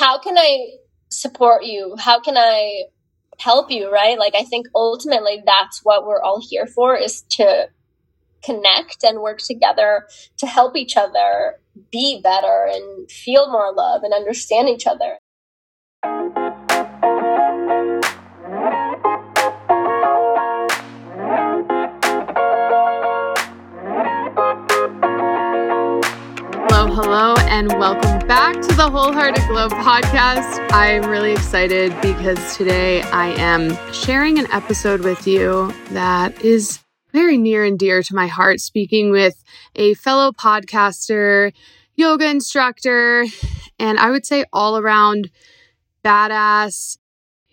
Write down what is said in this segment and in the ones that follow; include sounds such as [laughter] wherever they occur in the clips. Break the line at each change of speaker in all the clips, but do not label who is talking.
how can I support you? How can I help you, right? Like I think ultimately that's what we're all here for is to connect and work together to help each other be better and feel more love and understand each other.
hello, and welcome back to the Wholehearted Glow podcast. I'm really excited because today I am sharing an episode with you that is very near and dear to my heart, speaking with a fellow podcaster, yoga instructor, and I would say all around badass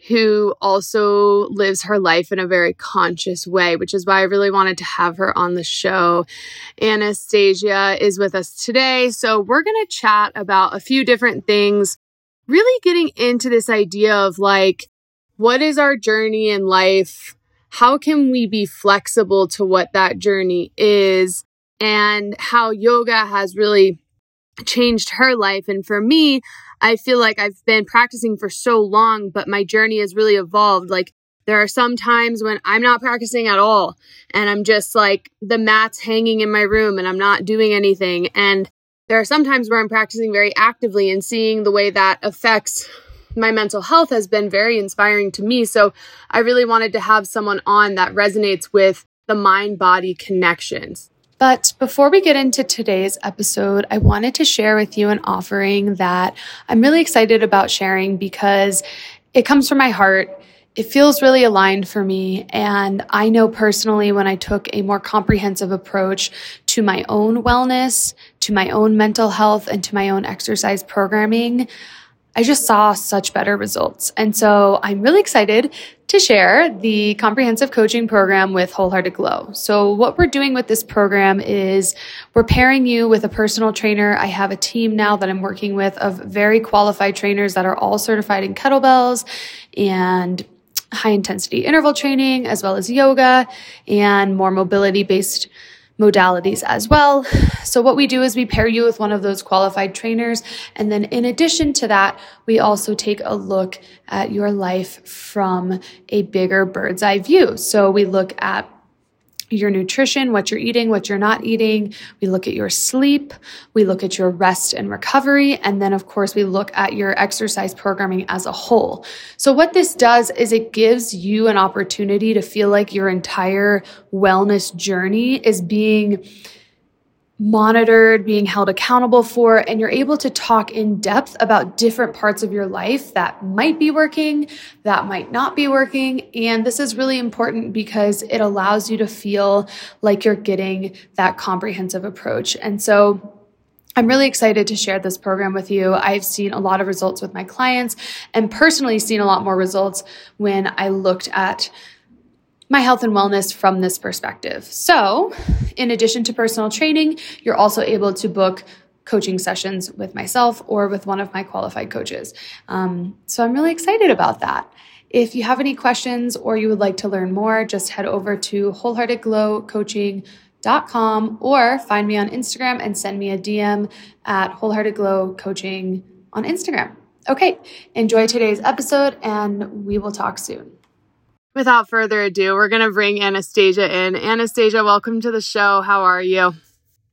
who also lives her life in a very conscious way, which is why I really wanted to have her on the show. Anastasia is with us today. So we're going to chat about a few different things, really getting into this idea of like, what is our journey in life? How can we be flexible to what that journey is? And how yoga has really changed her life. And for me, I feel like I've been practicing for so long, but my journey has really evolved. Like there are some times when I'm not practicing at all and I'm just like the mat's hanging in my room and I'm not doing anything. And there are some times where I'm practicing very actively and seeing the way that affects my mental health has been very inspiring to me. So I really wanted to have someone on that resonates with the mind body connections. But before we get into today's episode, I wanted to share with you an offering that I'm really excited about sharing because it comes from my heart. It feels really aligned for me. And I know personally when I took a more comprehensive approach to my own wellness, to my own mental health, and to my own exercise programming, I just saw such better results. And so I'm really excited to share the comprehensive coaching program with Wholehearted Glow. So what we're doing with this program is we're pairing you with a personal trainer. I have a team now that I'm working with of very qualified trainers that are all certified in kettlebells and high intensity interval training, as well as yoga and more mobility based modalities as well. So what we do is we pair you with one of those qualified trainers. And then in addition to that, we also take a look at your life from a bigger bird's eye view. So we look at your nutrition, what you're eating, what you're not eating. We look at your sleep. We look at your rest and recovery. And then, of course, we look at your exercise programming as a whole. So what this does is it gives you an opportunity to feel like your entire wellness journey is being monitored, being held accountable for, and you're able to talk in depth about different parts of your life that might be working, that might not be working. And this is really important because it allows you to feel like you're getting that comprehensive approach. And so I'm really excited to share this program with you. I've seen a lot of results with my clients and personally seen a lot more results when I looked at my health and wellness from this perspective. So, in addition to personal training, you're also able to book coaching sessions with myself or with one of my qualified coaches. Um, so, I'm really excited about that. If you have any questions or you would like to learn more, just head over to wholeheartedglowcoaching.com or find me on Instagram and send me a DM at wholeheartedglowcoaching on Instagram. Okay, enjoy today's episode and we will talk soon without further ado, we're going to bring Anastasia in. Anastasia, welcome to the show. How are you?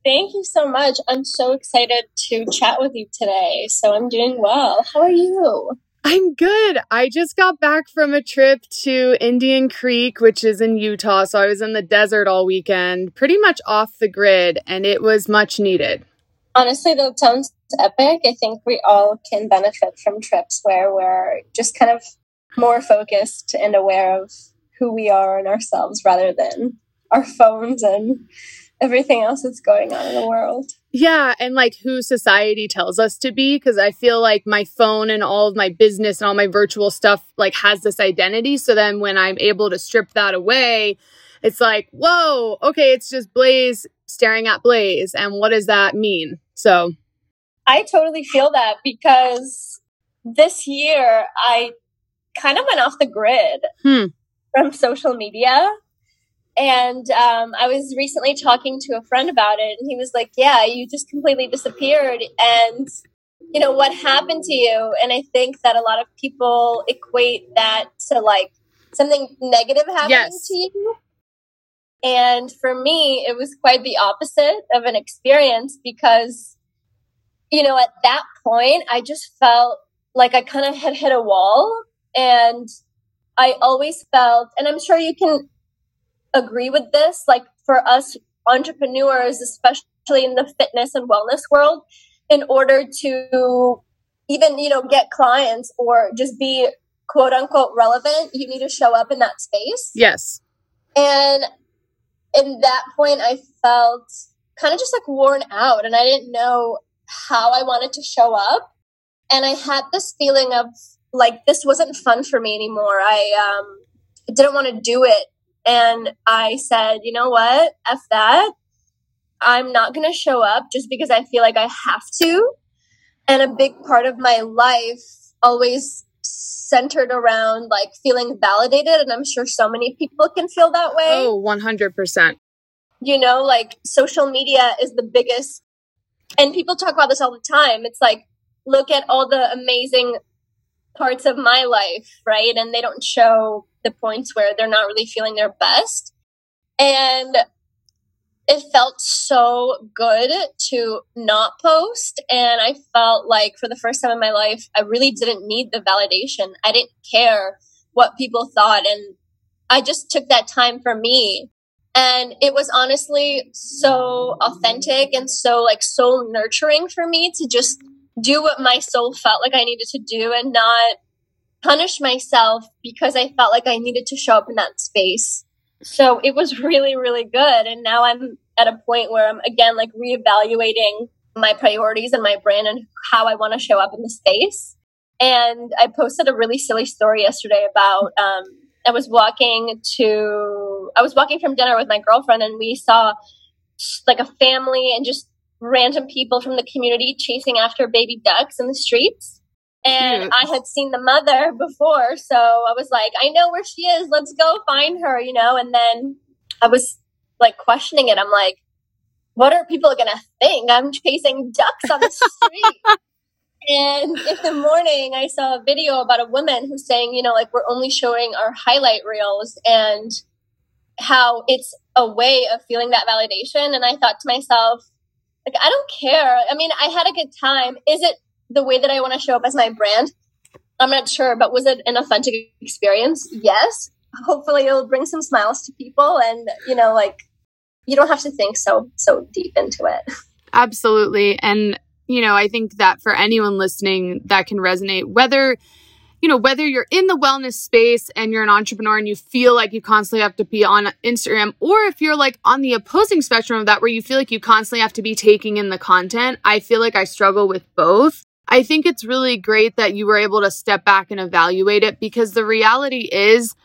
Thank you so much. I'm so excited to chat with you today. So I'm doing well. How are you?
I'm good. I just got back from a trip to Indian Creek, which is in Utah. So I was in the desert all weekend, pretty much off the grid, and it was much needed.
Honestly, that sounds epic. I think we all can benefit from trips where we're just kind of more focused and aware of who we are and ourselves rather than our phones and everything else that's going on in the world.
Yeah, and like who society tells us to be because I feel like my phone and all of my business and all my virtual stuff like has this identity so then when I'm able to strip that away it's like, "Whoa, okay, it's just Blaze staring at Blaze and what does that mean?" So
I totally feel that because this year I kind of went off the grid hmm. from social media. And um, I was recently talking to a friend about it, and he was like, Yeah, you just completely disappeared. And you know, what happened to you? And I think that a lot of people equate that to like something negative happening yes. to you. And for me, it was quite the opposite of an experience because, you know, at that point, I just felt like I kind of had hit a wall. And I always felt, and I'm sure you can agree with this, like for us entrepreneurs, especially in the fitness and wellness world, in order to even, you know, get clients or just be quote unquote relevant, you need to show up in that space.
Yes.
And in that point, I felt kind of just like worn out and I didn't know how I wanted to show up. And I had this feeling of like this wasn't fun for me anymore. I um, didn't want to do it. And I said, you know what? F that. I'm not going to show up just because I feel like I have to. And a big part of my life always centered around like feeling validated. And I'm sure so many people can feel that way.
Oh, 100%.
You know, like social media is the biggest, and people talk about this all the time. It's like, look at all the amazing parts of my life, right? And they don't show the points where they're not really feeling their best. And it felt so good to not post. And I felt like for the first time in my life, I really didn't need the validation. I didn't care what people thought. And I just took that time for me. And it was honestly so authentic and so like so nurturing for me to just do what my soul felt like I needed to do and not punish myself because I felt like I needed to show up in that space. So it was [laughs] really, really good. And now I'm at a point where I'm again like reevaluating my priorities and my brand and how I want to show up in the space. And I posted a really silly story yesterday about um, I was walking to I was walking from dinner with my girlfriend and we saw like a family and just random people from the community chasing after baby ducks in the streets. And Cute. I had seen the mother before, so I was like, I know where she is. Let's go find her, you know. And then I was like questioning it. I'm like, what are people going to think? I'm chasing ducks on the street. [laughs] and in the morning, I saw a video about a woman who's saying, you know, like we're only showing our highlight reels and how it's a way of feeling that validation. And I thought to myself, like, I don't care. I mean, I had a good time. Is it the way that I want to show up as my brand? I'm not sure, but was it an authentic experience? Yes. Hopefully it'll bring some smiles to people and, you know, like you don't have to think so so deep into it.
Absolutely. And you know, I think that for anyone listening that can resonate whether you know, whether you're in the wellness space and you're an entrepreneur and you feel like you constantly have to be on Instagram, or if you're like on the opposing spectrum of that where you feel like you constantly have to be taking in the content, I feel like I struggle with both. I think it's really great that you were able to step back and evaluate it because the reality is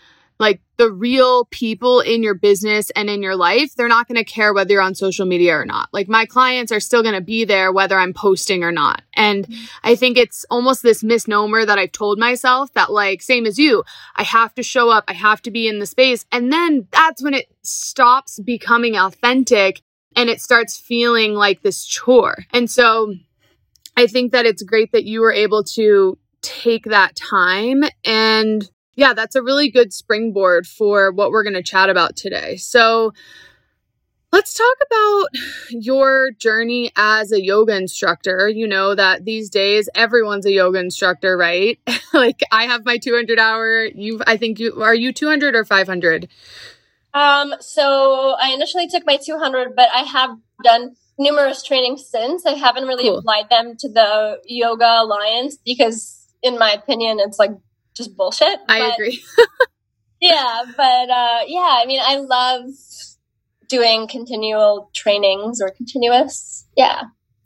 like the real people in your business and in your life, they're not going to care whether you're on social media or not. Like my clients are still going to be there whether I'm posting or not. And mm-hmm. I think it's almost this misnomer that I've told myself that like same as you, I have to show up, I have to be in the space. And then that's when it stops becoming authentic and it starts feeling like this chore. And so I think that it's great that you were able to take that time and yeah, that's a really good springboard for what we're going to chat about today. So, let's talk about your journey as a yoga instructor. You know that these days everyone's a yoga instructor, right? [laughs] like I have my 200 hour, you I think you are you 200 or 500?
Um, so I initially took my 200, but I have done numerous trainings since. I haven't really cool. applied them to the Yoga Alliance because in my opinion it's like just bullshit.
I but, agree. [laughs]
yeah, but uh, yeah, I mean, I love doing continual trainings or continuous. Yeah.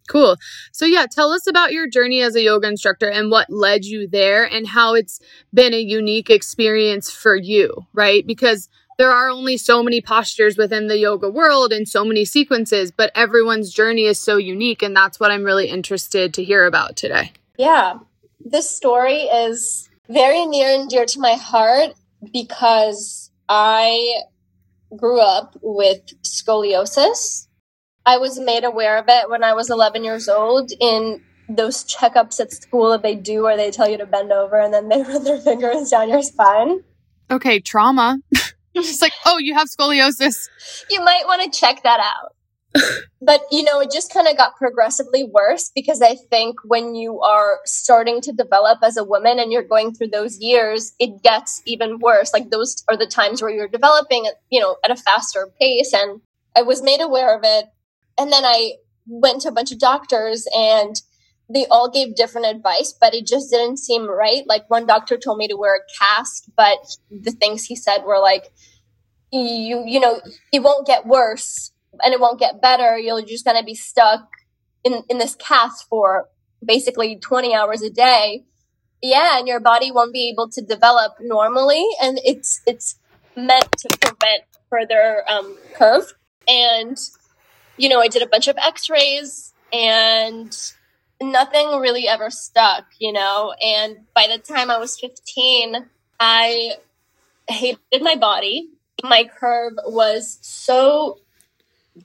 Cool. So, yeah, tell us about your journey as a yoga instructor and what led you there and how it's been a unique experience for you, right? Because there are only so many postures within the yoga world and so many sequences, but everyone's journey is so unique. And that's what I'm really interested to hear about today.
Yeah. This story is very near and dear to my heart because I grew up with scoliosis. I was made aware of it when I was 11 years old in those checkups at school that they do where they tell you to bend over and then they [laughs] run their fingers down your spine.
Okay, trauma. [laughs] Just like, oh, you have scoliosis.
You might want to check that out. But you know, it just kind of got progressively worse because I think when you are starting to develop as a woman and you're going through those years, it gets even worse. Like those are the times where you're developing, you know, at a faster pace. And I was made aware of it. And then I went to a bunch of doctors and they all gave different advice, but it just didn't seem right. Like one doctor told me to wear a cast, but the things he said were like, you, you know, it won't get worse and it won't get better. You're just going to be stuck in, in this cast for basically 20 hours a day. Yeah. And your body won't be able to develop normally. And it's, it's meant to prevent further um, curve. And, you know, I did a bunch of x-rays and nothing really ever stuck, you know. And by the time I was 15, I hated my body. My curve was so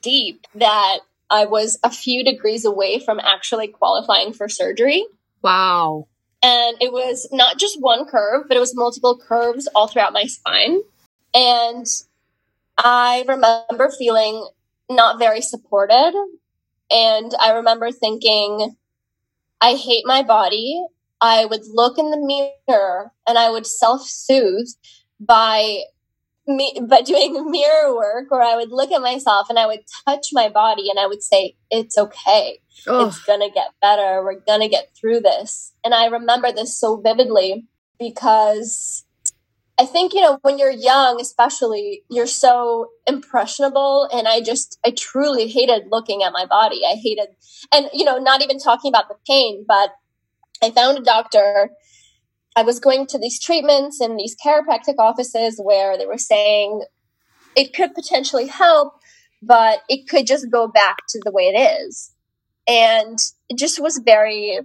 deep that I was a few degrees away from actually qualifying for surgery.
Wow.
And it was not just one curve, but it was multiple curves all throughout my spine. And I remember feeling not very supported. And I remember thinking, I hate my body. I would look in the mirror and I would self soothe by me, by doing [laughs] mirror work where I would look at myself and I would touch my body and I would say, it's okay. Ugh. It's going to get better. We're going to get through this. And I remember this so vividly because I think, you know, when you're young, especially, you're so impressionable. And I just, I truly hated looking at my body. I hated, and, you know, not even talking about the pain, but I found a doctor. I was going to these treatments in these chiropractic offices where they were saying it could potentially help, but it could just go back to the way it is. And it just was very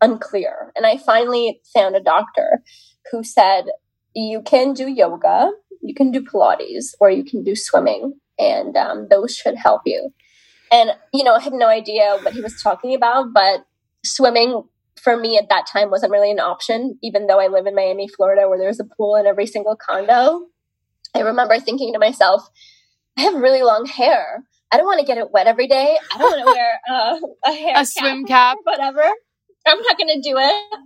unclear. And I finally found a doctor who said, you can do yoga, you can do Pilates, or you can do swimming, and um, those should help you. And, you know, I had no idea what he was talking about, but swimming for me at that time wasn't really an option, even though I live in Miami, Florida, where there's a pool in every single condo. I remember thinking to myself, I have really long hair. I don't want to get it wet every day. I don't want to wear [laughs] uh, a hair
a cap swim cap,
whatever. I'm not going to do it.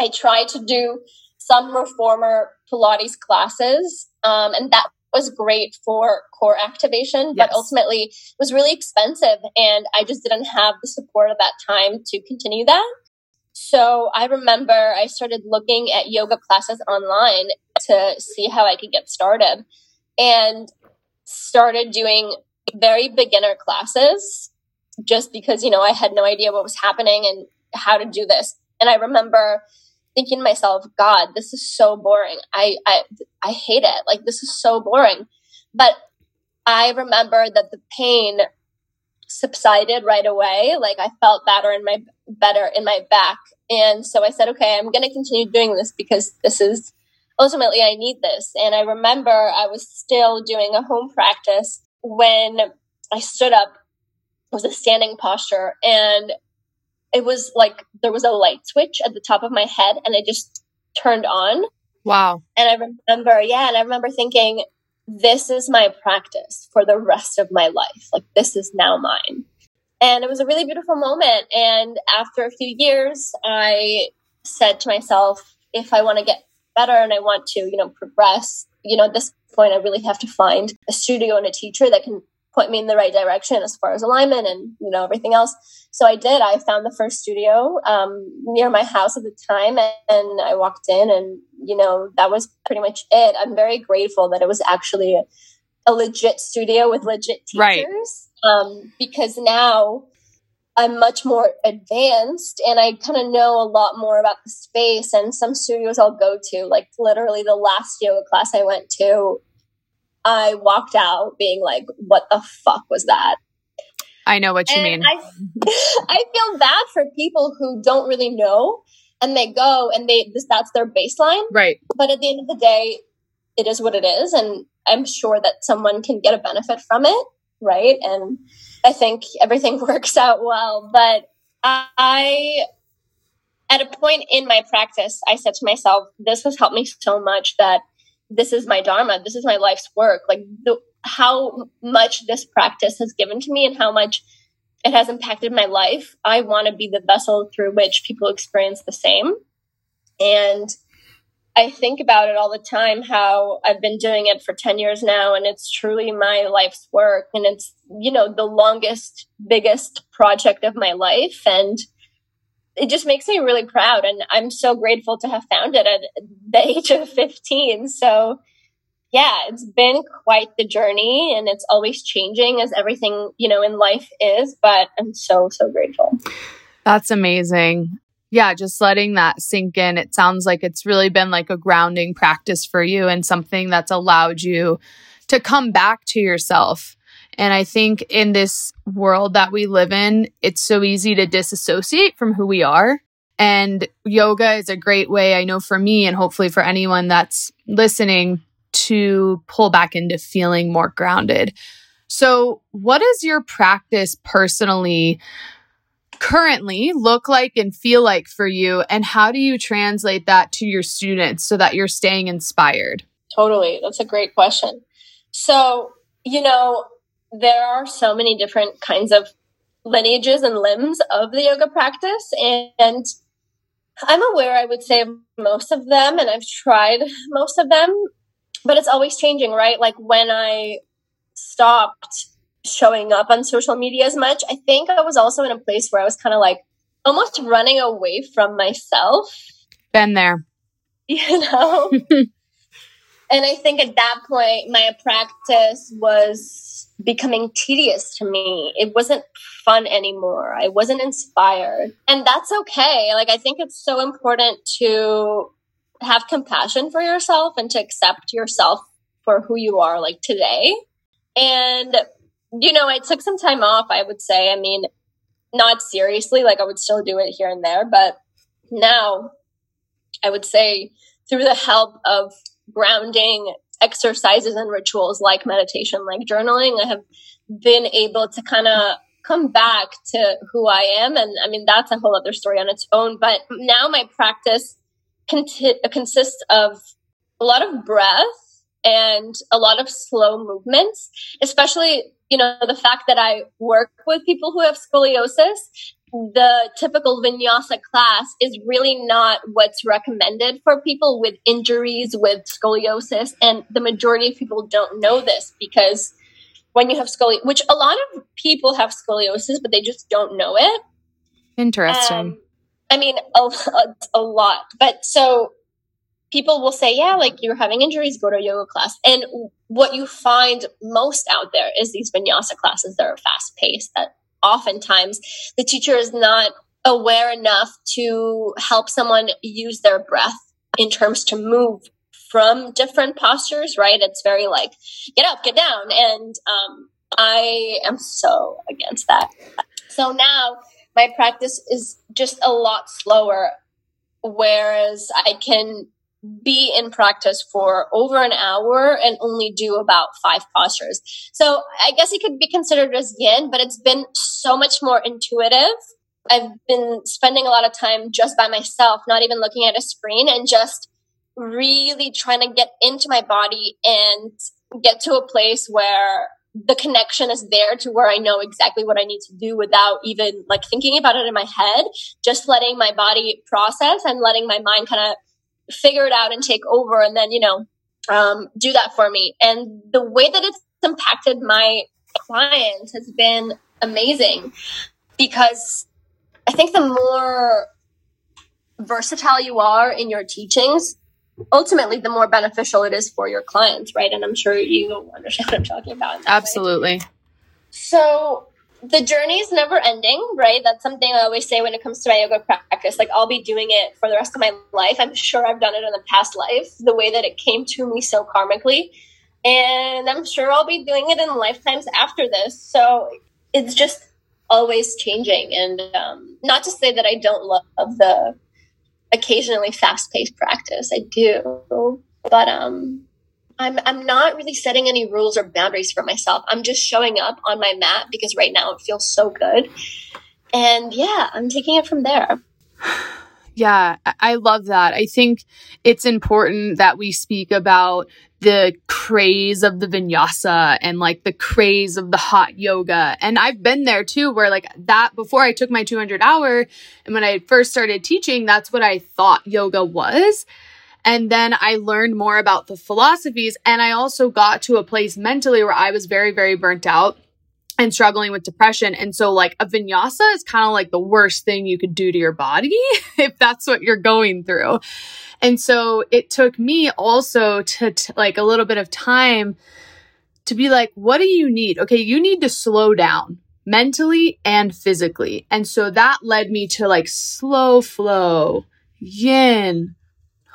I tried to do some reformer Pilates classes, um, and that was great for core activation, but yes. ultimately was really expensive, and I just didn't have the support at that time to continue that. So I remember I started looking at yoga classes online to see how I could get started, and started doing very beginner classes just because you know I had no idea what was happening and how to do this. And I remember thinking to myself, God, this is so boring. I, I, I hate it. Like, this is so boring. But I remember that the pain subsided right away. Like I felt better in my better in my back. And so I said, okay, I'm going to continue doing this because this is ultimately I need this. And I remember I was still doing a home practice when I stood up. It was a standing posture and it was like there was a light switch at the top of my head and it just turned on.
Wow.
And I remember, yeah, and I remember thinking, this is my practice for the rest of my life. Like, this is now mine. And it was a really beautiful moment. And after a few years, I said to myself, if I want to get better and I want to, you know, progress, you know, at this point, I really have to find a studio and a teacher that can point me in the right direction as far as alignment and you know everything else. So i did. I found the first studio um, near my house at the time and i walked in and you know that was pretty much it. I'm very grateful that it was actually a, a legit studio with legit teachers right. um, because now i'm much more advanced and i kind of know a lot more about the space and some studios i'll go to like literally the last yoga class i went to I walked out being like, what the fuck was that?
I know what you and mean.
I, [laughs] I feel bad for people who don't really know and they go and they this that's their baseline.
Right.
But at the end of the day, it is what it is and I'm sure that someone can get a benefit from it, right? And I think everything [laughs] works out well, but I, at a point in my practice, I said to myself, this has helped me so much that this is my dharma. This is my life's work. Like the, how much this practice has given to me and how much it has impacted my life. I want to be the vessel through which people experience the same. And I think about it all the time how I've been doing it for 10 years now and it's truly my life's work and it's you know the longest biggest project of my life and it just makes me really proud and I'm so grateful to have found it at the age of 15 so yeah it's been quite the journey and it's always changing as everything you know in life is but I'm so so grateful
that's amazing yeah, just letting that sink in. It sounds like it's really been like a grounding practice for you and something that's allowed you to come back to yourself. And I think in this world that we live in, it's so easy to disassociate from who we are. And yoga is a great way, I know for me, and hopefully for anyone that's listening, to pull back into feeling more grounded. So, what is your practice personally currently look like and feel like for you? And how do you translate that to your students so that you're staying inspired?
Totally. That's a great question. So, you know, there are so many different kinds of lineages and limbs of the yoga practice. And I'm aware, I would say, of most of them, and I've tried most of them, but it's always changing, right? Like when I stopped showing up on social media as much. I think I was also in a place where I was kind of like almost running away from myself.
Been there. [laughs]
You know? [laughs] and I think at that point, my practice was becoming tedious to me. It wasn't fun anymore. I wasn't inspired. And that's okay. Like, I think it's so important to have compassion for yourself and to accept yourself for who you are, like today. And you know, I took some time off, I would say. I mean, not seriously, like I would still do it here and there, but now I would say through the help of grounding exercises and rituals like meditation, like journaling, I have been able to kind of come back to who I am. And I mean, that's a whole other story on its own. But now my practice conti- consists of a lot of breath and a lot of slow movements, especially you know, the fact that I work with people who have scoliosis, the typical vinyasa class is really not what's recommended for people with injuries with scoliosis. And the majority of people don't know this because when you have scoliosis, which a lot of people have scoliosis, but they just don't know it.
Interesting. Um,
I mean, a, a lot. But so people will say, yeah, like you're having injuries, go to a yoga class. And what you find most out there is these vinyasa classes that are fast paced, that oftentimes the teacher is not aware enough to help someone use their breath in terms to move from different postures, right? It's very like, get up, get down. And um, I am so against that. So now my practice is just a lot slower, whereas I can be in practice for over an hour and only do about five postures. So I guess it could be considered as yin, but it's been so much more intuitive. I've been spending a lot of time just by myself, not even looking at a screen and just really trying to get into my body and get to a place where the connection is there to where I know exactly what I need to do without even like thinking about it in my head, just letting my body process and letting my mind kind of figure it out and take over and then, you know, um, do that for me. And the way that it's impacted my clients has been amazing because I think the more versatile you are in your teachings, ultimately the more beneficial it is for your clients, right? And I'm sure you understand what I'm talking about.
Absolutely.
Way. So the journey is never ending, right? That's something I always say when it comes to my yoga practice. Like, I'll be doing it for the rest of my life. I'm sure I've done it in the past life, the way that it came to me so karmically. And I'm sure I'll be doing it in lifetimes after this. So it's just always changing. And um, not to say that I don't love the occasionally fast paced practice, I do. But um, I'm I'm not really setting any rules or boundaries for myself. I'm just showing up on my mat because right now it feels so good. And yeah, I'm taking it from there.
Yeah, I love that. I think it's important that we speak about the craze of the vinyasa and like the craze of the hot yoga. And I've been there too, where like that before I took my 200 hour and when I first started teaching, that's what I thought yoga was. And then I learned more about the philosophies. And I also got to a place mentally where I was very, very burnt out and struggling with depression. And so, like, a vinyasa is kind of like the worst thing you could do to your body [laughs] if that's what you're going through. And so, it took me also to, t- like, a little bit of time to be like, what do you need? Okay, you need to slow down mentally and physically. And so that led me to like slow flow, yin,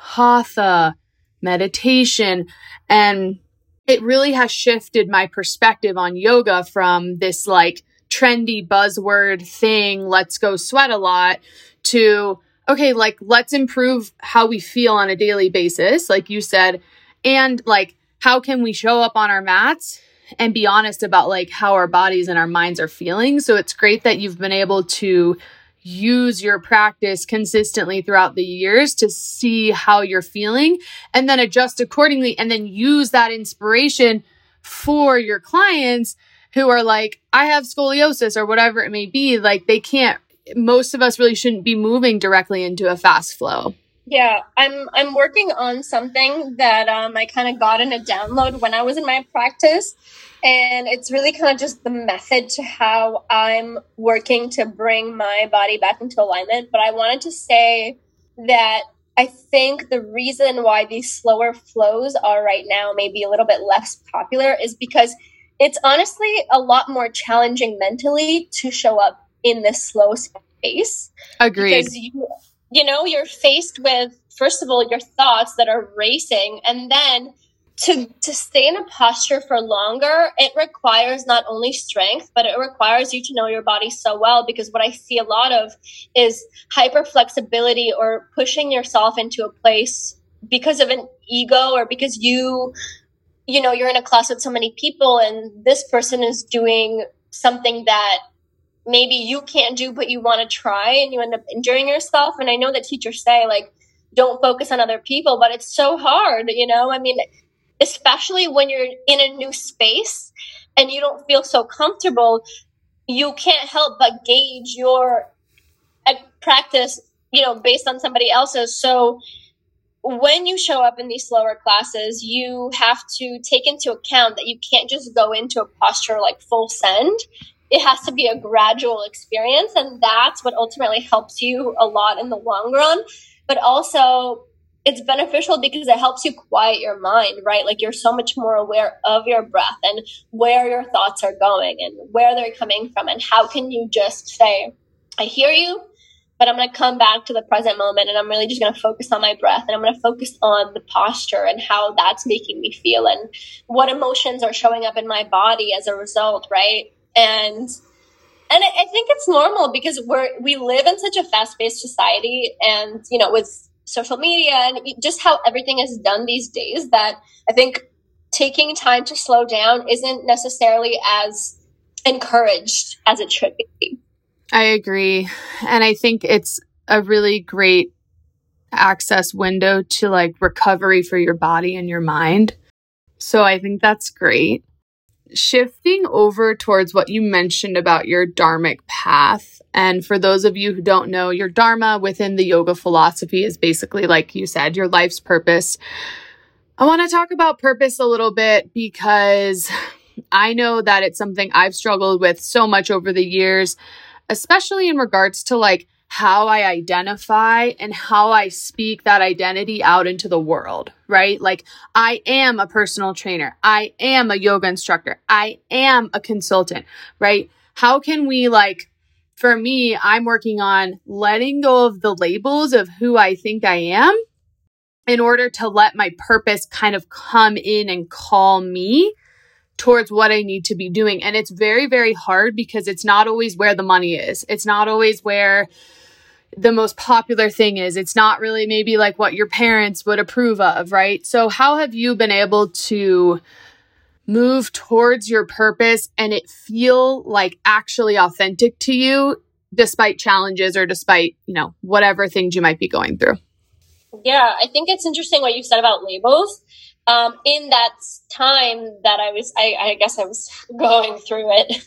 hatha, meditation, and it really has shifted my perspective on yoga from this like trendy buzzword thing, let's go sweat a lot, to okay, like let's improve how we feel on a daily basis, like you said, and like how can we show up on our mats and be honest about like how our bodies and our minds are feeling. So it's great that you've been able to use your practice consistently throughout the years to see how you're feeling and then adjust accordingly and then use that inspiration for your clients who are like, I have scoliosis or whatever it may be. Like they can't, most of us really shouldn't be moving directly into a fast flow.
Yeah, I'm I'm working on something that um, I kind of got in a download when I was in my practice, and it's really kind of just the method to how I'm working to bring my body back into alignment. But I wanted to say that I think the reason why these slower flows are right now maybe a little bit less popular is because it's honestly a lot more challenging mentally to show up in this slow space.
Agreed.
Because you, you know, you're faced with, first of all, your thoughts that are racing, and then to to stay in a posture for longer it requires not only strength but it requires you to know your body so well because what i see a lot of is hyper flexibility or pushing yourself into a place because of an ego or because you you know you're in a class with so many people and this person is doing something that maybe you can't do but you want to try and you end up injuring yourself and i know that teachers say like don't focus on other people but it's so hard you know i mean especially when you're in a new space and you don't feel so comfortable, you can't help but gauge your practice, you know, based on somebody else's. So when you show up in these slower classes, you have to take into account that you can't just go into a posture like full send. It has to be a gradual experience, and that's what ultimately helps you a lot in the long run. But also, it's beneficial because it helps you quiet your mind, right? Like you're so much more aware of your breath and where your thoughts are going and where they're coming from and how can you just say, I hear you, but I'm going to come back to the present moment and I'm really just going to focus on my breath and I'm going to focus on the posture and how that's making me feel and what emotions are showing up in my body as a result, right? And and I, think it's normal because we're we live in such a fast-paced society and you know with social media and just how everything is done these days that I think taking time to slow down isn't necessarily as encouraged as it should be.
I agree. And I think it's a really great access window to like recovery for your body and your mind. So I think that's great. Shifting over towards what you mentioned about your dharmic path, and for those of you who don't know, your Dharma within the yoga philosophy is basically, like you said, your life's purpose. I want to talk about purpose a little bit because I know that it's something I've struggled with so much over the years, especially in regards to like how I identify and how I speak that identity out into the world, right? Like, I am a personal trainer. I am a yoga instructor. I am a consultant, right? How can we like for me, I'm working on letting go of the labels of who I think I am in order to let my purpose kind of come in and call me towards what I need to be doing. And it's very, very hard because it's not always where the money is. It's not always where the most popular thing is. It's not really maybe like what your parents would approve of, right? So, how have you been able to move towards your purpose and it feel like actually authentic to you despite challenges or despite, you know, whatever things you might be going through.
Yeah, I think it's interesting what you said about labels. Um, in that time that I was, I, I guess I was [laughs] going through it.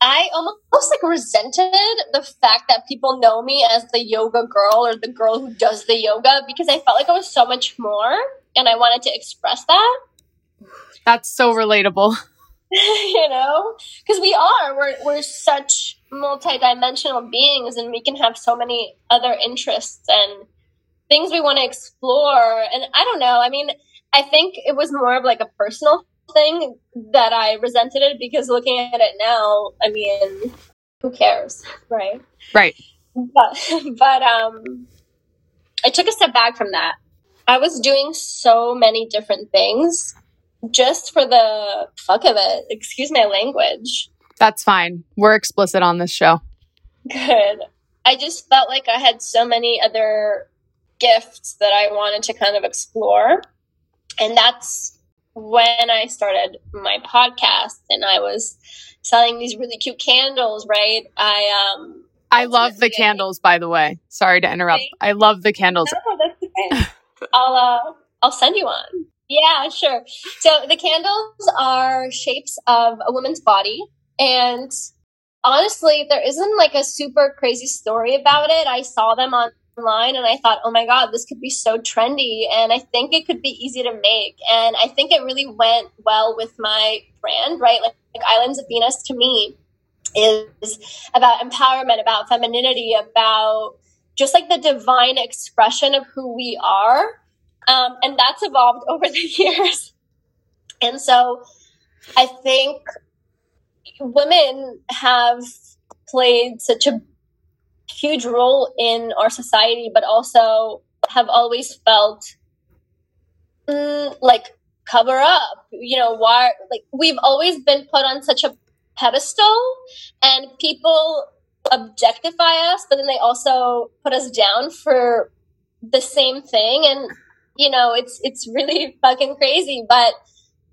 I almost like resented the fact that people know me as the yoga girl or the girl who does the yoga because I felt like I was so much more and I wanted to express that.
That's so relatable. [laughs] [laughs]
you know, because we are, we're, we're such multidimensional beings and we can have so many other interests and things we want to explore. And I don't know, I mean, I think it was more of like a personal thing that I resented it because looking at it now, I mean, who cares, right?
Right.
But, [laughs] but um, I took a step back from that. I was doing so many different things just for the fuck of it. Excuse my language.
That's fine. We're explicit on this show.
Good. I just felt like I had so many other gifts that I wanted to kind of explore. And that's when I started my podcast and I was selling these really cute candles, right? I um
I love the candles by the way. Sorry to interrupt. I love the candles.
No, that's okay. [laughs] I'll uh I'll send you one. Yeah, sure. So the candles are shapes of a woman's body and honestly, there isn't like a super crazy story about it. I saw them on online and I thought, oh my God, this could be so trendy. And I think it could be easy to make. And I think it really went well with my brand, right? Like, like Islands of Venus to me is about empowerment, about femininity, about just like the divine expression of who we are. Um, and that's evolved [laughs] over the years. And so I think women have played such a huge role in our society, but also have always felt mm, like cover up. You know, why? Like we've always been put on such a pedestal, and people objectify us, but then they also put us down for the same thing, and you know, it's it's really [laughs] fucking crazy. But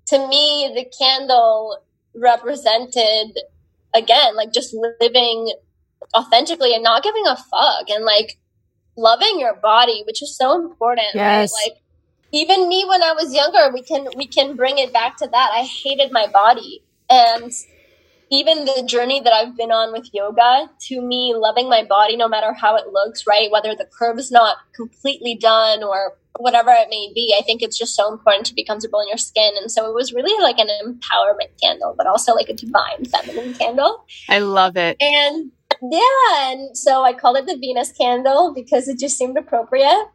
to me, the candle represented again like just living authentically and not giving a fuck and like loving your body, which is so important.
Yes.
Right? Like even me when I was younger, we can we can bring it back to that. I hated my body. And even the journey that I've been on with yoga, to me, loving my body no matter how it looks, right? Whether the curve is not completely done or whatever it may be, I think it's just so important to be comfortable in your skin. And so it was really like an empowerment candle, but also like a divine feminine candle.
I love it.
And yeah, and so I called it the Venus candle because it just seemed appropriate.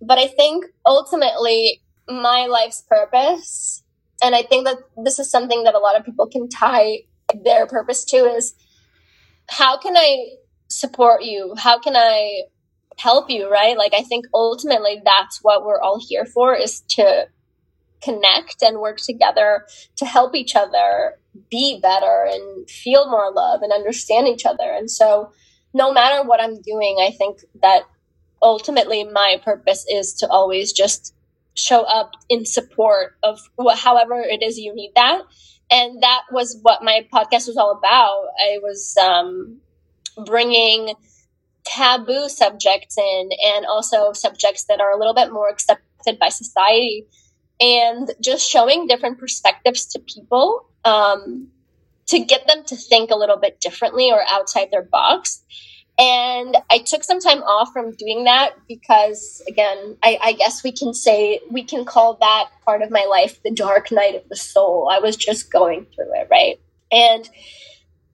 But I think ultimately my life's purpose, and I think that this is something that a lot of people can tie their purpose to, is how can I support you? How can I help you, right? Like, I think ultimately that's what we're all here for is to connect and work together to help each other be better and feel more love and understand each other. And so, no matter what I'm doing, I think that ultimately my purpose is to always just show up in support of what, however it is you need that. And that was what my podcast was all about. I was um, bringing taboo subjects in and also subjects that are a little bit more accepted by society and just showing different perspectives to people um, to get them to think a little bit differently or outside their box. And I took some time off from doing that because, again, I, I, guess we can say, we can call that part of my life the dark night of the soul. I was just going through it, right? And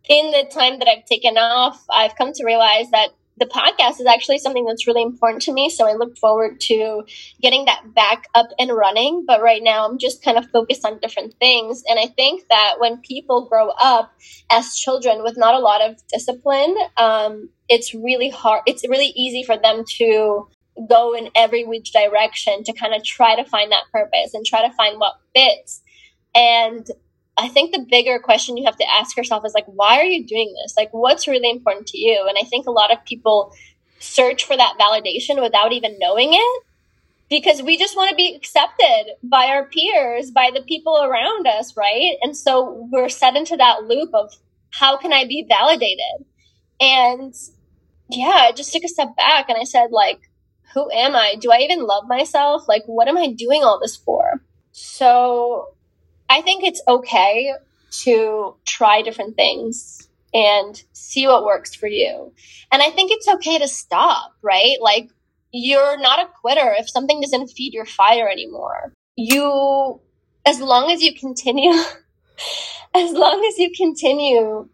in the time that I've taken off, I've come to realize that the podcast is actually something that's really important to me. So I look forward to getting that back up and running. But right now, I'm just kind of focused on different things. And I think that when people grow up as children with not a lot of discipline, um, it's really hard. It's really easy for them to go in every which direction to kind of try to find that purpose and try to find what fits. And I think the bigger question you have to ask yourself is like, why are you doing this? Like, what's really important to you? And I think a lot of people search for that validation without even knowing it because we just want to be accepted by our peers, by the people around us, right? And so we're set into that loop of how can I be validated? And yeah, I just took a step back and I said, like, who am I? Do I even love myself? Like, what am I doing all this for? So I think it's okay to try different things and see what works for you. And I think it's okay to stop, right? Like, you're not a quitter if something doesn't feed your fire anymore. You, as long as you continue, [laughs] as long as you continue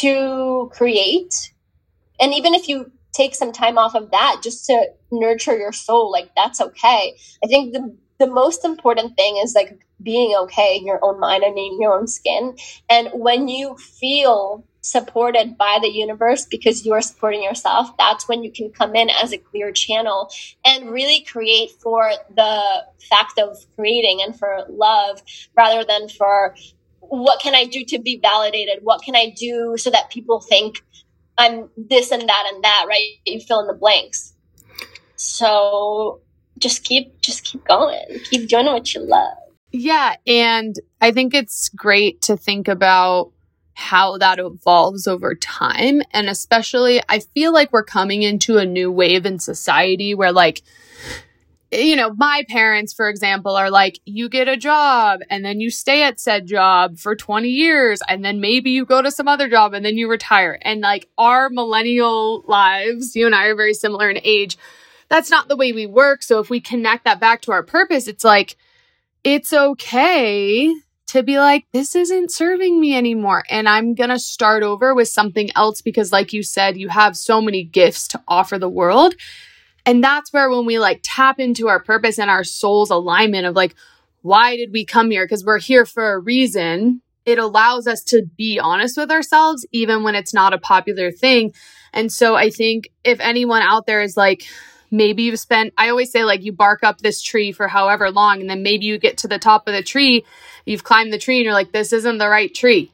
to create, and even if you take some time off of that just to nurture your soul, like that's okay. I think the the most important thing is like being okay in your own mind and in your own skin. And when you feel supported by the universe because you are supporting yourself, that's when you can come in as a clear channel and really create for the fact of creating and for love rather than for what can I do to be validated? What can I do so that people think I'm this and that and that, right? You fill in the blanks. So just keep just keep going. Keep doing what you love.
Yeah, and I think it's great to think about how that evolves over time. And especially, I feel like we're coming into a new wave in society where, like, you know, my parents, for example, are like, you get a job and then you stay at said job for 20 years and then maybe you go to some other job and then you retire. And like our millennial lives, you and I are very similar in age. That's not the way we work. So if we connect that back to our purpose, it's like, it's okay to be like, this isn't serving me anymore. And I'm going to start over with something else because, like you said, you have so many gifts to offer the world. And that's where, when we like tap into our purpose and our soul's alignment of like, why did we come here? Because we're here for a reason. It allows us to be honest with ourselves, even when it's not a popular thing. And so I think if anyone out there is like, maybe you've spent i always say like you bark up this tree for however long and then maybe you get to the top of the tree you've climbed the tree and you're like this isn't the right tree.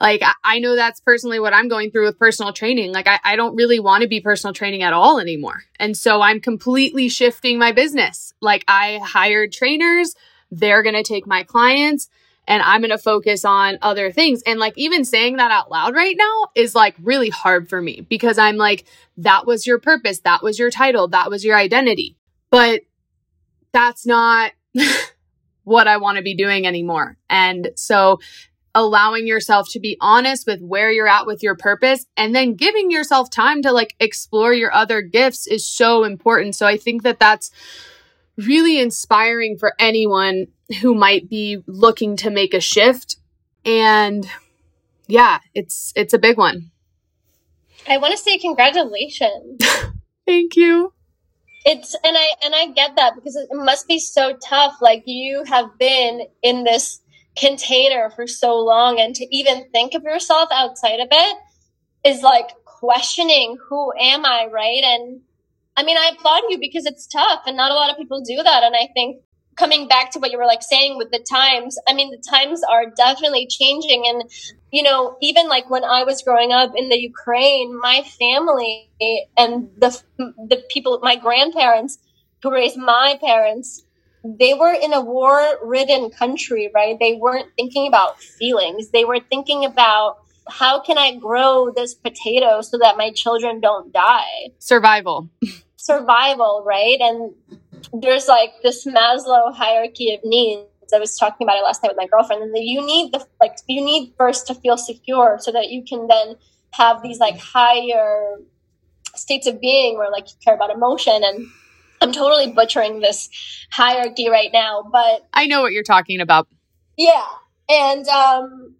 Like i, I know that's personally what i'm going through with personal training. Like i, I don't really want to be personal training at all anymore. And so i'm completely shifting my business. Like i hired trainers they're going to take my clients and I'm going to focus on other things. And like even saying that out loud right now is like really hard for me because I'm like, that was your purpose. That was your title. That was your identity. But that's not [laughs] what I want to be doing anymore. And so allowing yourself to be honest with where you're at with your purpose and then giving yourself time to like explore your other gifts is so important. So I think that that's really inspiring for anyone who might be looking to make a shift. And yeah it's it's a big one.
I want to say congratulations. [laughs]
Thank you.
It's and i and i get that because it must be so tough. Like you have been in this container for so long and to even think of yourself outside of it is like questioning who am i right? And I mean, I applaud you because it's tough and not a lot of people do that. And I think coming back to what you were like saying with the times, I mean, the times are definitely changing. And, you know, even like when I was growing up in the Ukraine, my family and the, the people, my grandparents who raised my parents, they were in a war ridden country, right? They weren't thinking about feelings. They were thinking about how can I grow this potato so that my children don't die?
Survival.
Survival, right? And there's like this Maslow hierarchy of needs. I was talking about it last night with my girlfriend, and you need the like you need first to feel secure so that you can then have these like higher states of being where like you care about emotion and I'm totally butchering this hierarchy right now, but
I know what you're talking about.
Yeah. And um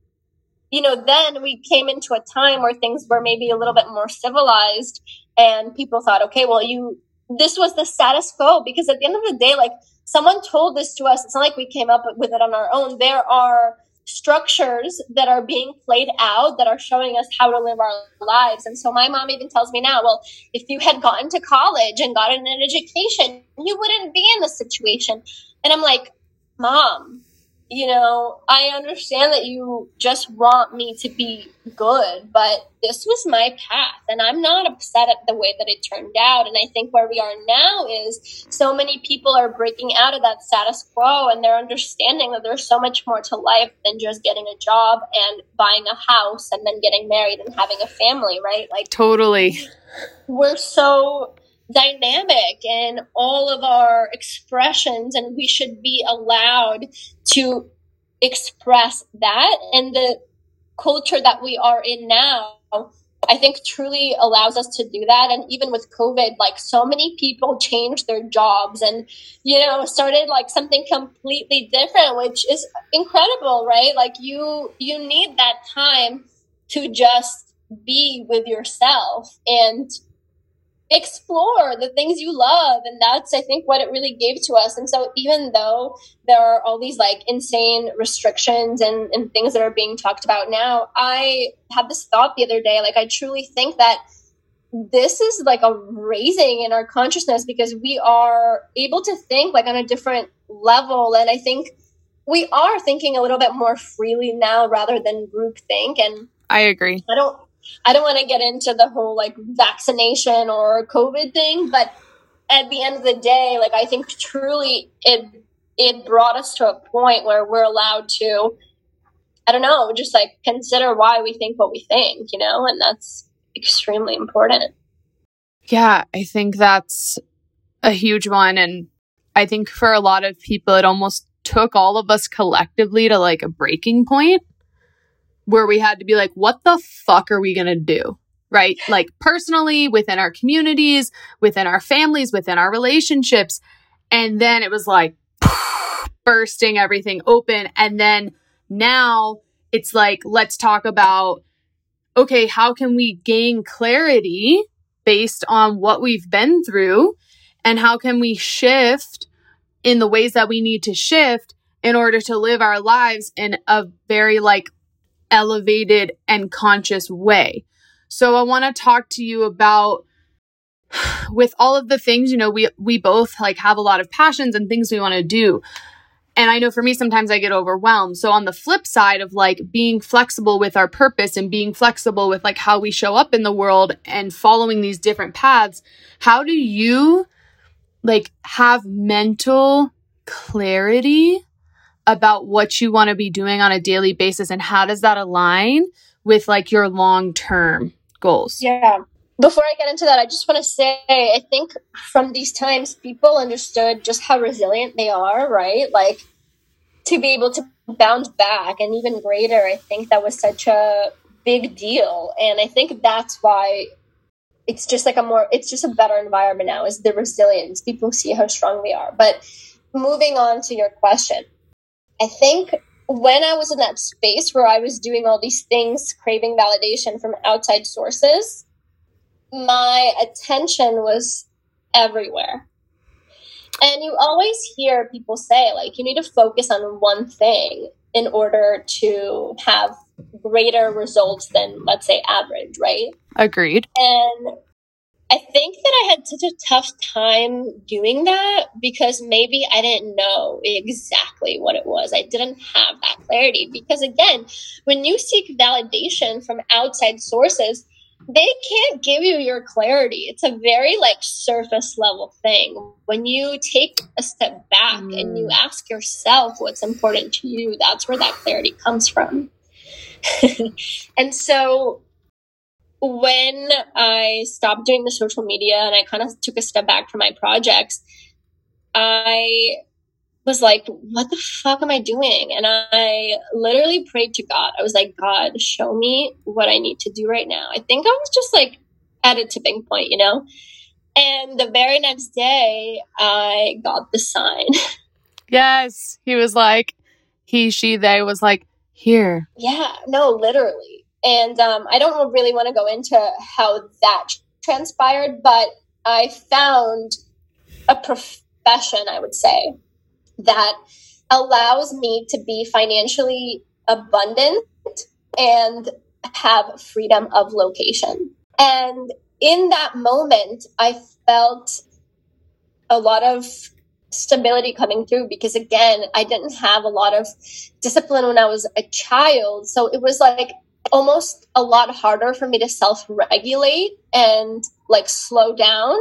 you know, then we came into a time where things were maybe a little bit more civilized and people thought, okay, well, you, this was the status quo because at the end of the day, like someone told this to us. It's not like we came up with it on our own. There are structures that are being played out that are showing us how to live our lives. And so my mom even tells me now, well, if you had gotten to college and gotten an education, you wouldn't be in this situation. And I'm like, mom, you know, I understand that you just want me to be good, but this was my path and I'm not upset at the way that it turned out. And I think where we are now is so many people are breaking out of that status quo and they're understanding that there's so much more to life than just getting a job and buying a house and then getting married and having a family, right?
Like, totally.
We're so dynamic in all of our expressions and we should be allowed to express that and the culture that we are in now I think truly allows us to do that. And even with COVID, like so many people changed their jobs and, you know, started like something completely different, which is incredible, right? Like you, you need that time to just be with yourself and explore the things you love and that's i think what it really gave to us. And so even though there are all these like insane restrictions and, and things that are being talked about now i had this thought the other day like i truly think that this is like a raising in our consciousness because we are able to think like on a different level. And i think we are thinking a little bit more freely now rather than group think. And
i agree.
I don't I don't want to get into the whole like vaccination or COVID thing, but at the end of the day, like I think truly it it brought us to a point where we're allowed to I don't know, just like consider why we think what we think, you know, and that's extremely important.
Yeah, I think that's a huge one and I think for a lot of people it almost took all of us collectively to like a breaking point where we had to be like, what the fuck are we going to do? Right? Like personally, within our communities, within our families, within our relationships. And then it was like [sighs] bursting everything open. And then now it's like, let's talk about okay, how can we gain clarity based on what we've been through? And how can we shift in the ways that we need to shift in order to live our lives in a very like elevated and conscious way. So I want to talk to you about [sighs] with all of the things, you know, we we both like have a lot of passions and things we want to do. And I know for me sometimes I get overwhelmed. So on the flip side of like being flexible with our purpose and being flexible with like how we show up in the world and following these different paths, how do you like have mental clarity about what you want to be doing on a daily basis and how does that align with like your long term goals?
Yeah. Before I get into that, I just want to say I think from these times, people understood just how resilient they are, right? Like to be able to bounce back and even greater, I think that was such a big deal. And I think that's why it's just like a more, it's just a better environment now is the resilience. People see how strong we are. But moving on to your question, I think when I was in that space where I was doing all these things, craving validation from outside sources, my attention was everywhere. And you always hear people say, like, you need to focus on one thing in order to have greater results than, let's say, average, right?
Agreed.
And I think that I had such a tough time doing that because maybe I didn't know exactly what it was. I didn't have that clarity because again, when you seek validation from outside sources, they can't give you your clarity. It's a very like surface level thing. When you take a step back mm. and you mm. ask yourself what's important to you, that's where that clarity comes from. [laughs] and so when I stopped doing the social media and I kind of took a step back from my projects, I was like, what the fuck am I doing? And I literally prayed to God. I was like, God, show me what I need to do right now. I think I was just like at a tipping point, you know? And the very next day, I got the sign. [laughs]
Yes. He was like, he, she, they was like, here.
Yeah, no, literally. And um, I don't really want to go into how that transpired, but I found a profession, I would say, that allows me to be financially abundant and have freedom of location. And in that moment, I felt a lot of stability coming through because again i didn't have a lot of discipline when i was a child so it was like almost a lot harder for me to self-regulate and like slow down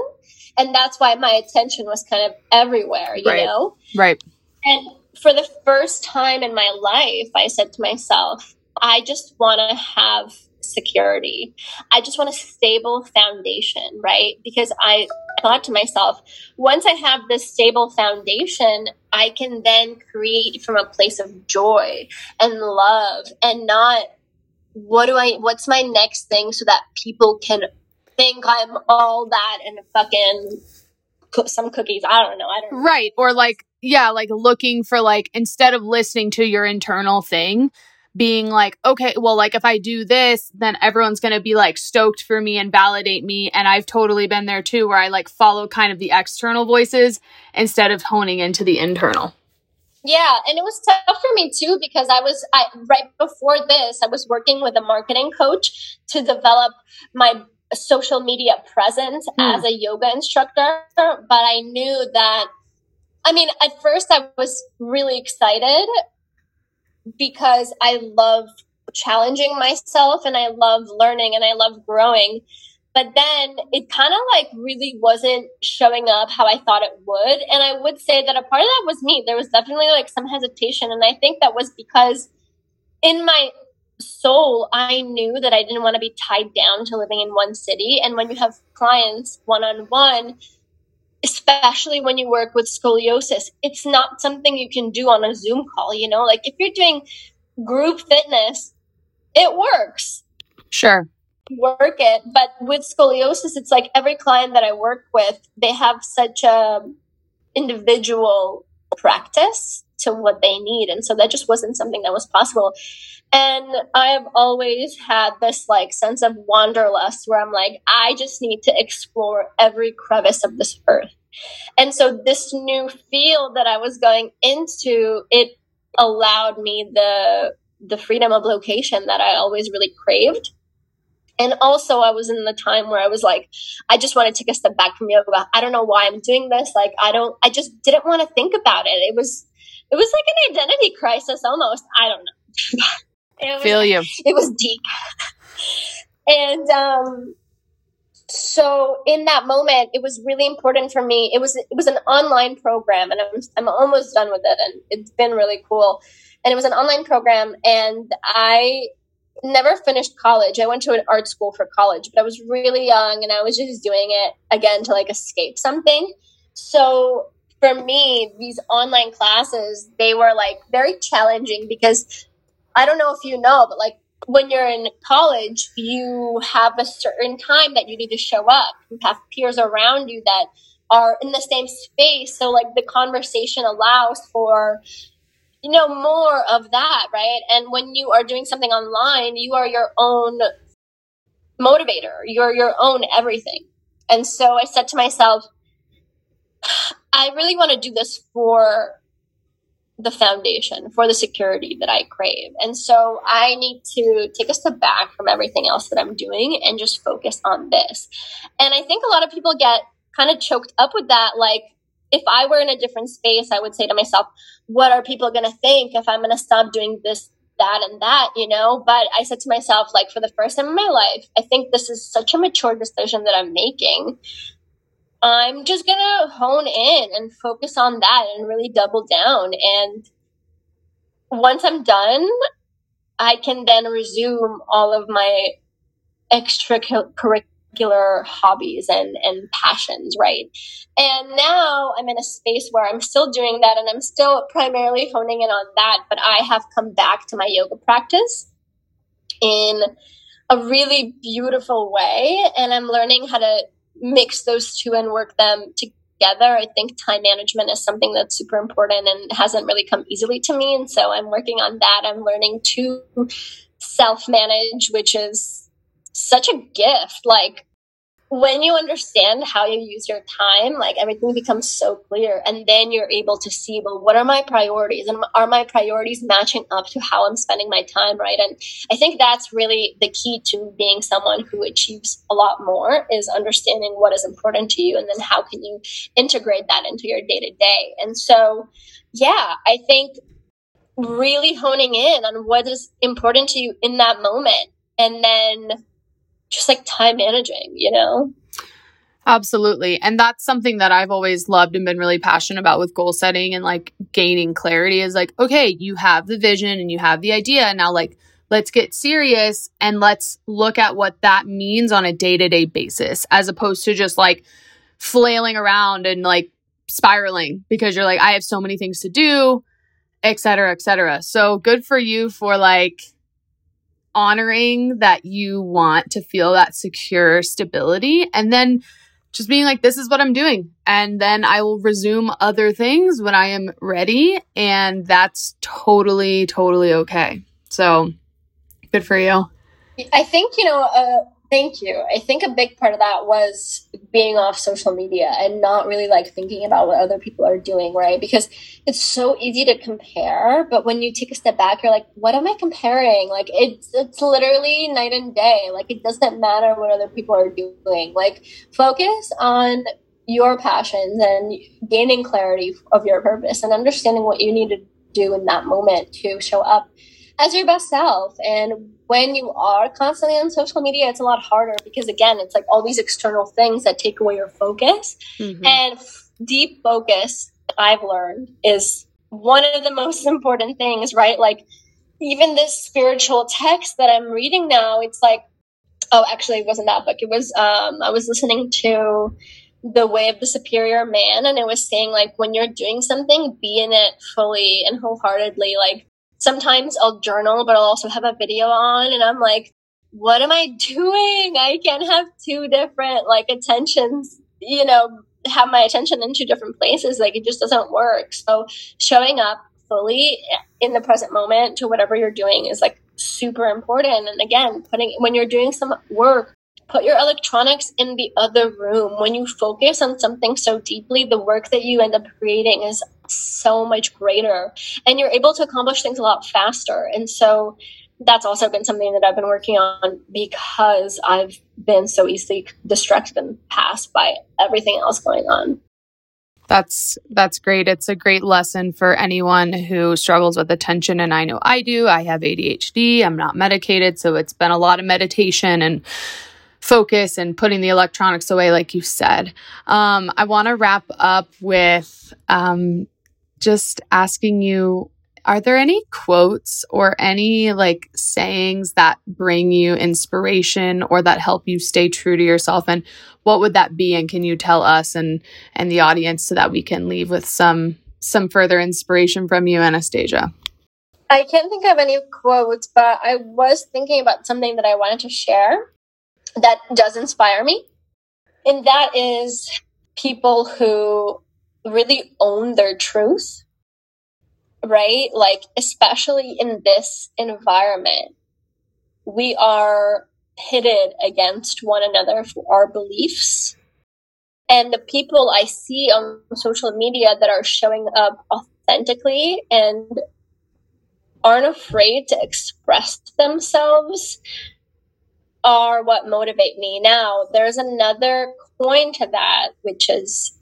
and that's why my attention was kind of everywhere you
right.
know
right
and for the first time in my life i said to myself i just want to have security. I just want a stable foundation, right? Because I thought to myself, once I have this stable foundation, I can then create from a place of joy and love and not what do I what's my next thing so that people can think I'm all that and fucking some cookies. I don't know. I don't
know. Right. Or like yeah, like looking for like instead of listening to your internal thing, being like, okay, well, like if I do this, then everyone's going to be like stoked for me and validate me. And I've totally been there too, where I like follow kind of the external voices instead of honing into the internal.
Yeah, and it was tough for me too because I was I right before this, I was working with a marketing coach to develop my social media presence mm. as a yoga instructor, but I knew that I mean, at first I was really excited because I love challenging myself and I love learning and I love growing. But then it kind of like really wasn't showing up how I thought it would. And I would say that a part of that was me. There was definitely like some hesitation. And I think that was because in my soul, I knew that I didn't want to be tied down to living in one city. And when you have clients one on one, especially when you work with scoliosis. It's not something you can do on a Zoom call, you know? Like if you're doing group fitness, it works.
Sure.
Work it. But with scoliosis, it's like every client that I work with, they have such a individual practice to what they need. And so that just wasn't something that was possible. And I've always had this like sense of wanderlust where I'm like, I just need to explore every crevice of this earth. And so this new field that I was going into, it allowed me the the freedom of location that I always really craved. And also I was in the time where I was like, I just want to take a step back from yoga. I don't know why I'm doing this. Like I don't I just didn't want to think about it. It was it was like an identity crisis almost. I don't know. [laughs]
was, Feel you. [laughs]
It was deep. and um, so in that moment, it was really important for me. It was it was an online program, and I'm I'm almost done with it, and it's been really cool. And it was an online program, and I never finished college. I went to an art school for college, but I was really young, and I was just doing it again to like escape something. So for me, these online classes, they were like very challenging because I don't know if you know, but like when you're in college, you have a certain time that you need to show up. You have peers around you that are in the same space. So like the conversation allows for you know more of that, right? And when you are doing something online, you are your own motivator. You're your own everything. And so I said to myself, I really want to do this for the foundation for the security that I crave. And so I need to take a step back from everything else that I'm doing and just focus on this. And I think a lot of people get kind of choked up with that. Like, if I were in a different space, I would say to myself, what are people going to think if I'm going to stop doing this, that, and that, you know? But I said to myself, like, for the first time in my life, I think this is such a mature decision that I'm making I'm just gonna hone in and focus on that and really double down. And once I'm done, I can then resume all of my extracurricular hobbies and, and passions, right? And now I'm in a space where I'm still doing that and I'm still primarily honing in on that, but I have come back to my yoga practice in a really beautiful way. And I'm learning how to mix those two and work them together. I think time management is something that's super important and hasn't really come easily to me. And so I'm working on that. I'm learning to self manage, which is such a gift. Like, when you understand how you use your time, like everything becomes so clear. And then you're able to see, well, what are my priorities? And are my priorities matching up to how I'm spending my time, right? And I think that's really the key to being someone who achieves a lot more is understanding what is important to you. And then how can you integrate that into your day to day? And so, yeah, I think really honing in on what is important to you in that moment. And then just like time managing, you know?
Absolutely. And that's something that I've always loved and been really passionate about with goal setting and like gaining clarity is like, okay, you have the vision and you have the idea. Now, like, let's get serious and let's look at what that means on a day to day basis as opposed to just like flailing around and like spiraling because you're like, I have so many things to do, et cetera, et cetera. So good for you for like honoring that you want to feel that secure stability and then just being like, this is what I'm doing. And then I will resume other things when I am ready. And that's totally, totally okay. So good for you.
I think, you know, uh, Thank you. I think a big part of that was being off social media and not really like thinking about what other people are doing, right? Because it's so easy to compare, but when you take a step back, you're like, what am I comparing? Like it's it's literally night and day. Like it doesn't matter what other people are doing. Like focus on your passions and gaining clarity of your purpose and understanding what you need to do in that moment to show up as your best self. And when you are constantly on social media, it's a lot harder because, again, it's like all these external things that take away your focus. Mm-hmm. And deep focus, I've learned, is one of the [laughs] most important things, right? Like, even this spiritual text that I'm reading now, it's like, oh, actually, it wasn't that book. It was, um, I was listening to the way of the superior man and it was saying like when you're doing something be in it fully and wholeheartedly like sometimes I'll journal, but I'll also have a video on and I'm like, what am I [laughs] doing? I can't have two different like attentions, you know, have my attention in two different places. Like it just doesn't work. So showing up fully in the present moment to whatever you're doing is like super important. And again, putting when you're doing some work, put your electronics in the other room. When you focus on something so deeply, the work that you end up creating is so much greater and you're able to accomplish things a lot faster. And so that's also been something that I've been working on because I've been so easily distracted and passed by everything else going on.
That's that's great. It's a great lesson for anyone who struggles with attention and I know I do. I have ADHD. I'm not medicated, so it's been a lot of meditation and focus and putting the electronics away, like you said. Um, I want to wrap up with um, just asking you are there any quotes or any like sayings that bring you inspiration or that help you stay true to yourself? And what would that be? And can you tell us and and the audience so that we can leave with some some further inspiration from you anastasia?
I can't think of any quotes but i was thinking about something that i wanted to share that does inspire me. And that is people who really own their truth, right? Like, especially in this environment, we are pitted against one another for our beliefs. And the people I see on social media that are showing up authentically and aren't afraid to express themselves are what motivate me. Now, there's another coin to that, which is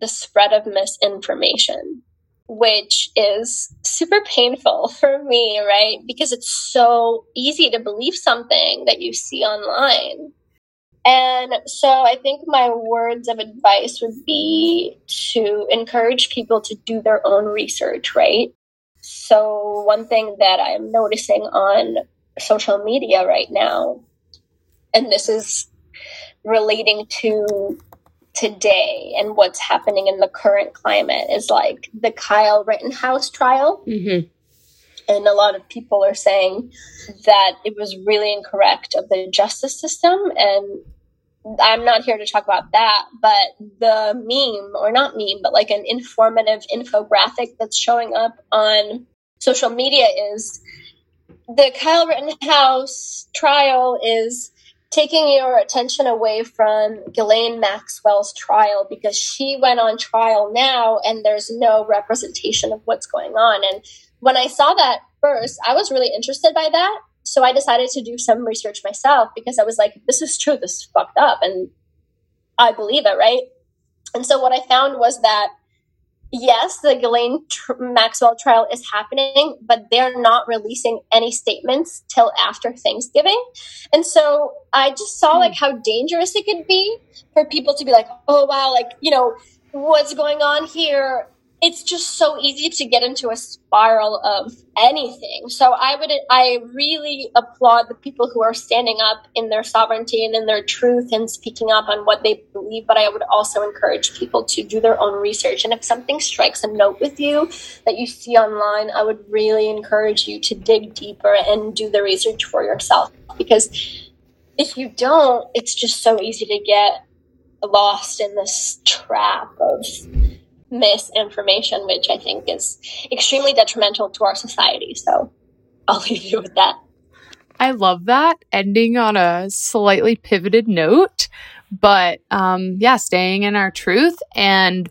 the spread of misinformation, which is super painful [laughs] for me, right? Because it's so easy to believe something that you see online. And so I think my words of advice would be to encourage people to do their own research, right? So, one thing that I'm noticing on social media right now and this is relating to today and what's happening in the current climate is like the Kyle Rittenhouse trial. Mm-hmm. And a lot of people are saying that it was really incorrect of the justice system. And I'm not here to talk about that, but the meme, or not meme, but like an informative infographic that's showing up on social media is the Kyle Rittenhouse trial is taking your attention away from Ghislaine Maxwell's trial because she went on trial now and there's no representation of what's going on. And when I saw that first, I was really interested by that. So I decided to do some research myself because I was like, this is true, this is fucked up. And I believe it, right? And so what I found was that yes, the Ghislaine tr- Maxwell trial is happening, but they're not releasing any statements till after Thanksgiving. And so I just saw hmm. like how dangerous it could be for people to be like, oh wow, like, you know, what's going on here? It's just so easy to get into a spiral of anything. So I would, I really applaud the people who are standing up in their sovereignty and in their truth and speaking up on what they believe. But I would also encourage people to do their own research. And if something strikes a note with you that you see online, I would really encourage you to dig deeper and do the research for yourself. Because if you don't, it's just so easy to get lost in this trap of misinformation, which I think is extremely detrimental to our society. So I'll [laughs] leave you with that.
I love that ending on a slightly pivoted note, but um, yeah, staying in our truth and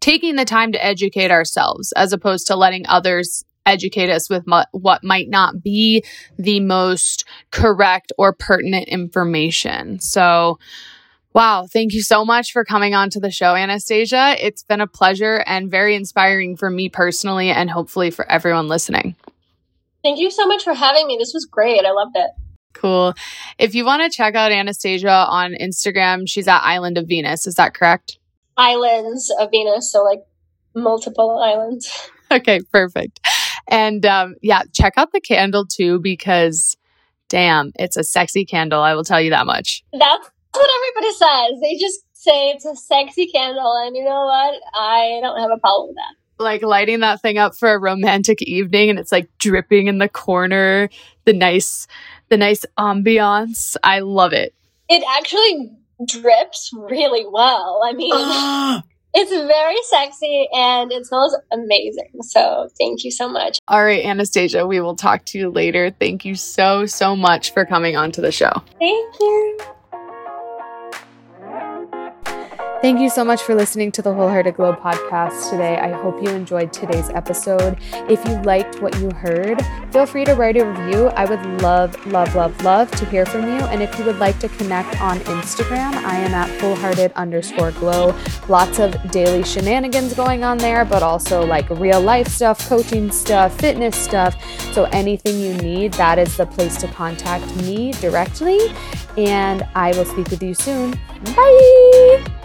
taking the time to educate ourselves as opposed to letting others educate us with mu- what might not be the most correct or pertinent information. So, Wow. Thank you so much for coming on to the show, Anastasia. It's been a pleasure and very inspiring for me personally and hopefully for everyone listening.
Thank you so much for having me. This was great. I loved it.
Cool. If you want to check out Anastasia on Instagram, she's at Island of Venus. Is that correct?
Islands of Venus. So, like multiple islands. [laughs]
Okay, perfect. And um, yeah, check out the candle too because damn, it's a sexy candle. I will tell you that much.
That's what everybody says. They just say it's a sexy candle, and you know what? I don't have a problem with that.
Like lighting that thing up for a romantic evening, and it's like dripping in the corner. The nice, the nice ambiance. I love it.
It actually drips really well. I mean. [gasps] it's very sexy and it smells amazing. So thank you so much.
All right, Anastasia, we will talk to you later. Thank you so, so much for coming on to the show.
Thank you.
Thank you so much for listening to the Wholehearted Glow podcast today. I hope you enjoyed today's episode. If you liked what you heard, feel free to write a review. I would love, love, love, love to hear from you. And if you would like to connect on Instagram, I am at wholehearted underscore glow. Lots of daily shenanigans going on there, but also like real life stuff, coaching stuff, fitness stuff. So anything you need, that is the place to contact me directly. And I will speak with you soon. Bye.